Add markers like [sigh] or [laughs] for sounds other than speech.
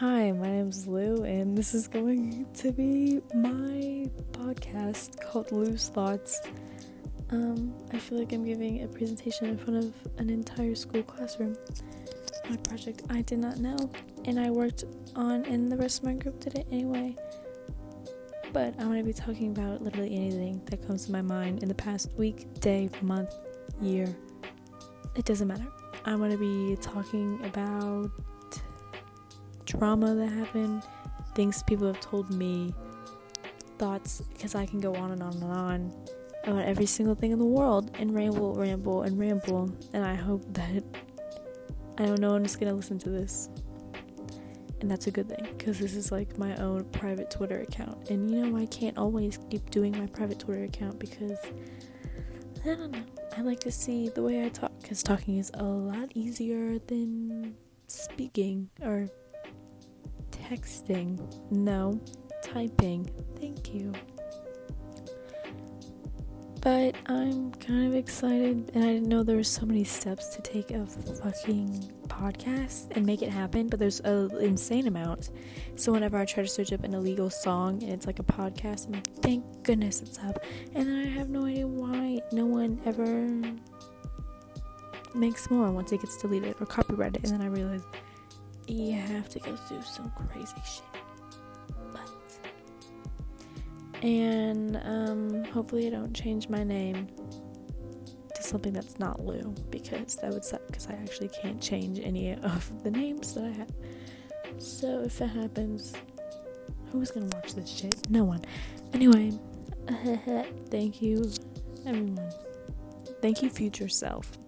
Hi, my name's Lou, and this is going to be my podcast called Lou's Thoughts. Um, I feel like I'm giving a presentation in front of an entire school classroom on a project I did not know, and I worked on, and the rest of my group did it anyway. But I'm going to be talking about literally anything that comes to my mind in the past week, day, month, year. It doesn't matter. I'm going to be talking about drama that happened, things people have told me, thoughts, because I can go on and on and on about every single thing in the world and ramble, ramble, and ramble. And I hope [laughs] that I don't know is going to listen to this. And that's a good thing because this is like my own private Twitter account. And you know, I can't always keep doing my private Twitter account because I don't know. I like to see the way I talk because talking is a lot easier than speaking or texting. No, typing. Thank you. But I'm kind of excited, and I didn't know there were so many steps to take a fucking podcast and make it happen. But there's an insane amount. So whenever I try to search up an illegal song and it's like a podcast, I'm like, thank goodness it's up. And then I have no idea why no one ever makes more once it gets deleted or copyrighted. And then I realize you have to go through some crazy shit. But and um, hopefully, I don't change my name to something that's not Lou because that would suck because I actually can't change any of the names that I have. So, if that happens, who's gonna watch this shit? No one. Anyway, [laughs] thank you, everyone. Thank you, future self.